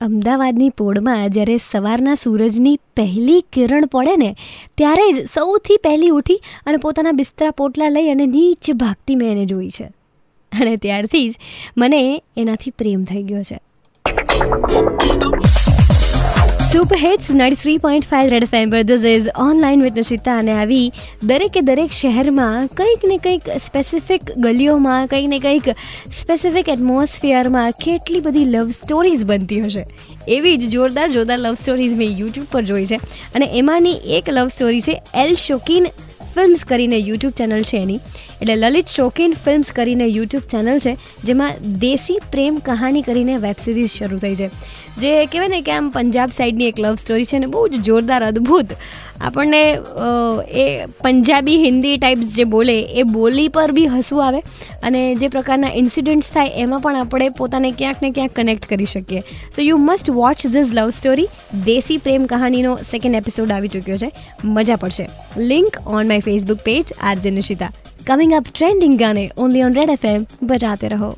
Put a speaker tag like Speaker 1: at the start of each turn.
Speaker 1: અમદાવાદની પોળમાં જ્યારે સવારના સૂરજની પહેલી કિરણ પડે ને, ત્યારે જ સૌથી પહેલી ઉઠી અને પોતાના બિસ્તરા પોટલા લઈ અને નીચે ભાગતી મેં એને જોઈ છે. અને ત્યારથી જ મને એનાથી પ્રેમ થઈ ગયો છે. Super hits ninety three point five Red FM this is online with Nashita અને આવી દરેકે દરેક શહેરમાં કંઈક ને કંઈક સ્પેસિફિક ગલીઓમાં, કંઈક ને કંઈક સ્પેસિફિક એટમોસ્ફિયરમાં કેટલી બધી લવ સ્ટોરીઝ બનતી હશે. એવી જ જોરદાર જોરદાર લવ સ્ટોરીઝ મેં યુટ્યુબ પર જોઈ છે. અને એમાંની એક લવ સ્ટોરી છે એલ શોકીન ફિલ્મ્સ કરીને યુટ્યુબ ચેનલ છે એની. એટલે લલિત શોકીન ફિલ્મ્સ કરીને યુટ્યુબ ચેનલ છે, જેમાં દેશી પ્રેમ કહાની કરીને વેબ સિરીઝ શરૂ થઈ છે. જે કહેવાય ને કે આમ પંજાબ સાઈડની એક લવ સ્ટોરી છે ને બહુ જ જોરદાર, અદ્ભુત. આપણને એ પંજાબી, હિન્દી ટાઈપ્સ જે બોલે, એ બોલી પર બી હસવું આવે અને જે પ્રકારના ઇન્સિડન્ટ્સ થાય, એમાં પણ આપણે પોતાને ક્યાંક ને ક્યાંક કનેક્ટ કરી શકીએ. So you must watch this love story દેશી પ્રેમ કહાનીનો સેકન્ડ એપિસોડ આવી ચૂક્યો છે. મજા પડશે. Link on my page RJ Nishita coming up trending ગાને only on Red F M બજાતે રહો